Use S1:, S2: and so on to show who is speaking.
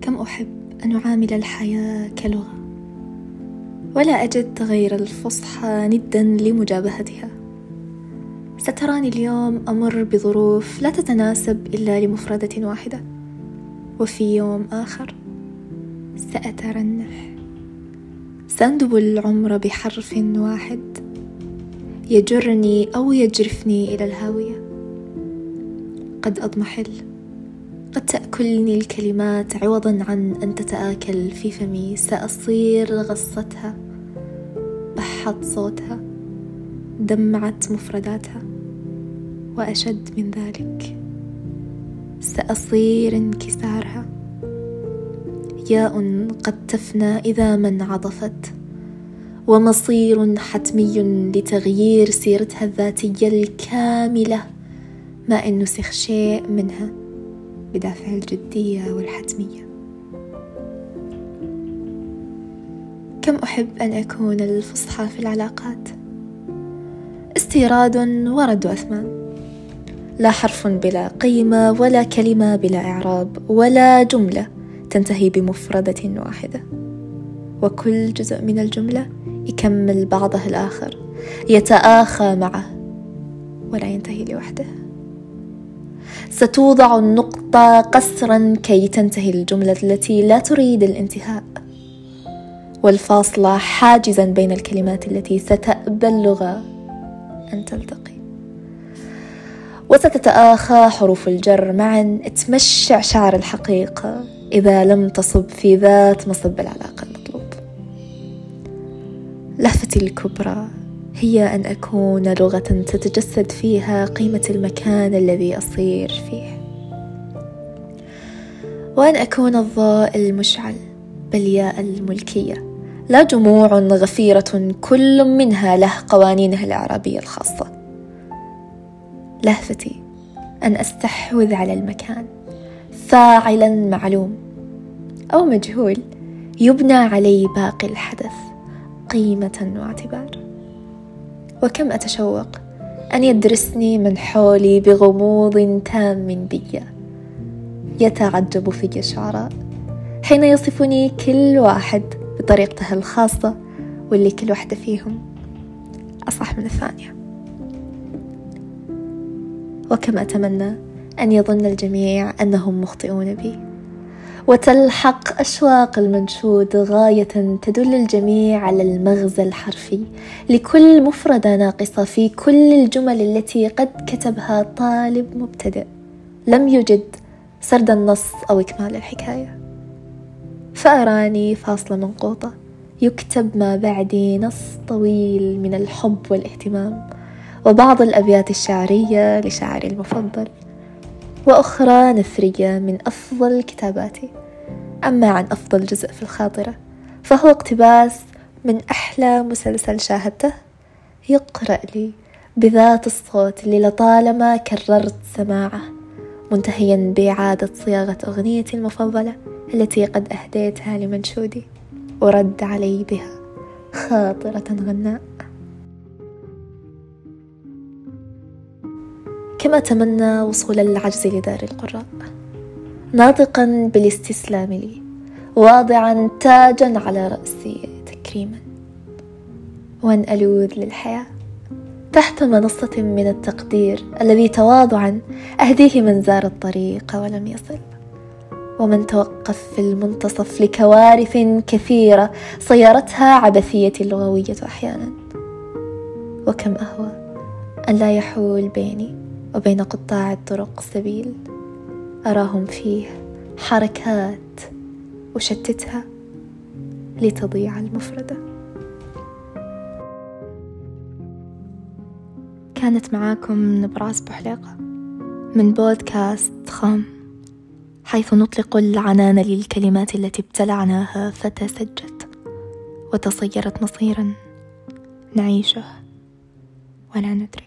S1: كم أحب أن أعامل الحياة كلغة ولا أجد غير الفصحى ندا لمجابهتها. ستراني اليوم أمر بظروف لا تتناسب إلا لمفردة واحدة وفي يوم آخر سأترنح سأندب العمر بحرف واحد يجرني أو يجرفني إلى الهاوية. قد أضمحل قد تأكلني الكلمات عوضا عن أن تتآكل في فمي. سأصير غصتها بحت صوتها دمعت مفرداتها وأشد من ذلك. سأصير انكسارها. ياء قد تفنى إذا من عطفت ومصير حتمي لتغيير سيرتها الذاتية الكاملة ما إن نسخ شيء منها. بدافع الجدية والحتمية. كم أحب أن أكون الفصحى في العلاقات؟ استيراد ورد أثمان. لا حرف بلا قيمة ولا كلمة بلا إعراب ولا جملة تنتهي بمفردة واحدة. وكل جزء من الجملة يكمل بعضه الآخر يتآخى معه ولا ينتهي لوحده. ستوضع النقطة قسرا كي تنتهي الجملة التي لا تريد الانتهاء. والفاصلة حاجزا بين الكلمات التي ستأبى اللغة أن تلتقي. وستتآخى حروف الجر معا. تمشع شعر الحقيقة إذا لم تصب في ذات مصب العلاقة المطلوب. لهفتي الكبرى. هي أن أكون لغة تتجسد فيها قيمة المكان الذي أصير فيه. وأن أكون الضوء المشعل بالياء الملكية. لا جموع غفيرة كل منها له قوانينها الإعرابية الخاصة. لهفتي أن أستحوذ على المكان. فاعلا معلوم أو مجهول يبنى عليه باقي الحدث قيمة واعتبار. وكم أتشوق أن يدرسني من حولي بغموض تام بي. يتعجب في الشعراء حين يصفني كل واحد بطريقته الخاصة واللي كل واحدة فيهم أصح من الثانية. وكم أتمنى أن يظن الجميع أنهم مخطئون بي. وتلحق أشواق المنشود غاية تدل الجميع على المغزى الحرفي. لكل مفردة ناقصة في كل الجمل التي قد كتبها طالب مبتدئ. لم يجد سرد النص أو إكمال الحكاية. فأراني فاصلة منقوطة. يكتب ما بعدي نص طويل من الحب والاهتمام. وبعض الأبيات الشعرية لشاعري المفضل. وأخرى نثرية من أفضل كتاباتي. أما عن أفضل جزء في الخاطرة فهو اقتباس من أحلى مسلسل شاهدته. يقرأ لي بذات الصوت اللي لطالما كررت سماعه منتهيا بإعادة صياغة أغنيتي المفضلة التي قد أهديتها لمنشودي. ورد علي بها خاطرة غناء. أتمنى وصول العجز لدار القراء ناطقا بالاستسلام لي واضعا تاجا على رأسي تكريما. وأن ألوذ للحياة تحت منصة من التقدير الذي تواضعا أهديه من زار الطريق ولم يصل. ومن توقف في المنتصف لكوارث كثيرة صيرتها عبثيتي اللغوية أحيانا. وكم أهوى أن لا يحول بيني وبين قطاع الطرق سبيل أراهم فيه حركات أشتتها لتضيع المفردة. كانت معاكم نبراس بحليقة من بودكاست خام حيث نطلق العنان للكلمات التي ابتلعناها فتسجت وتصيرت مصيرا نعيشه ولا ندرك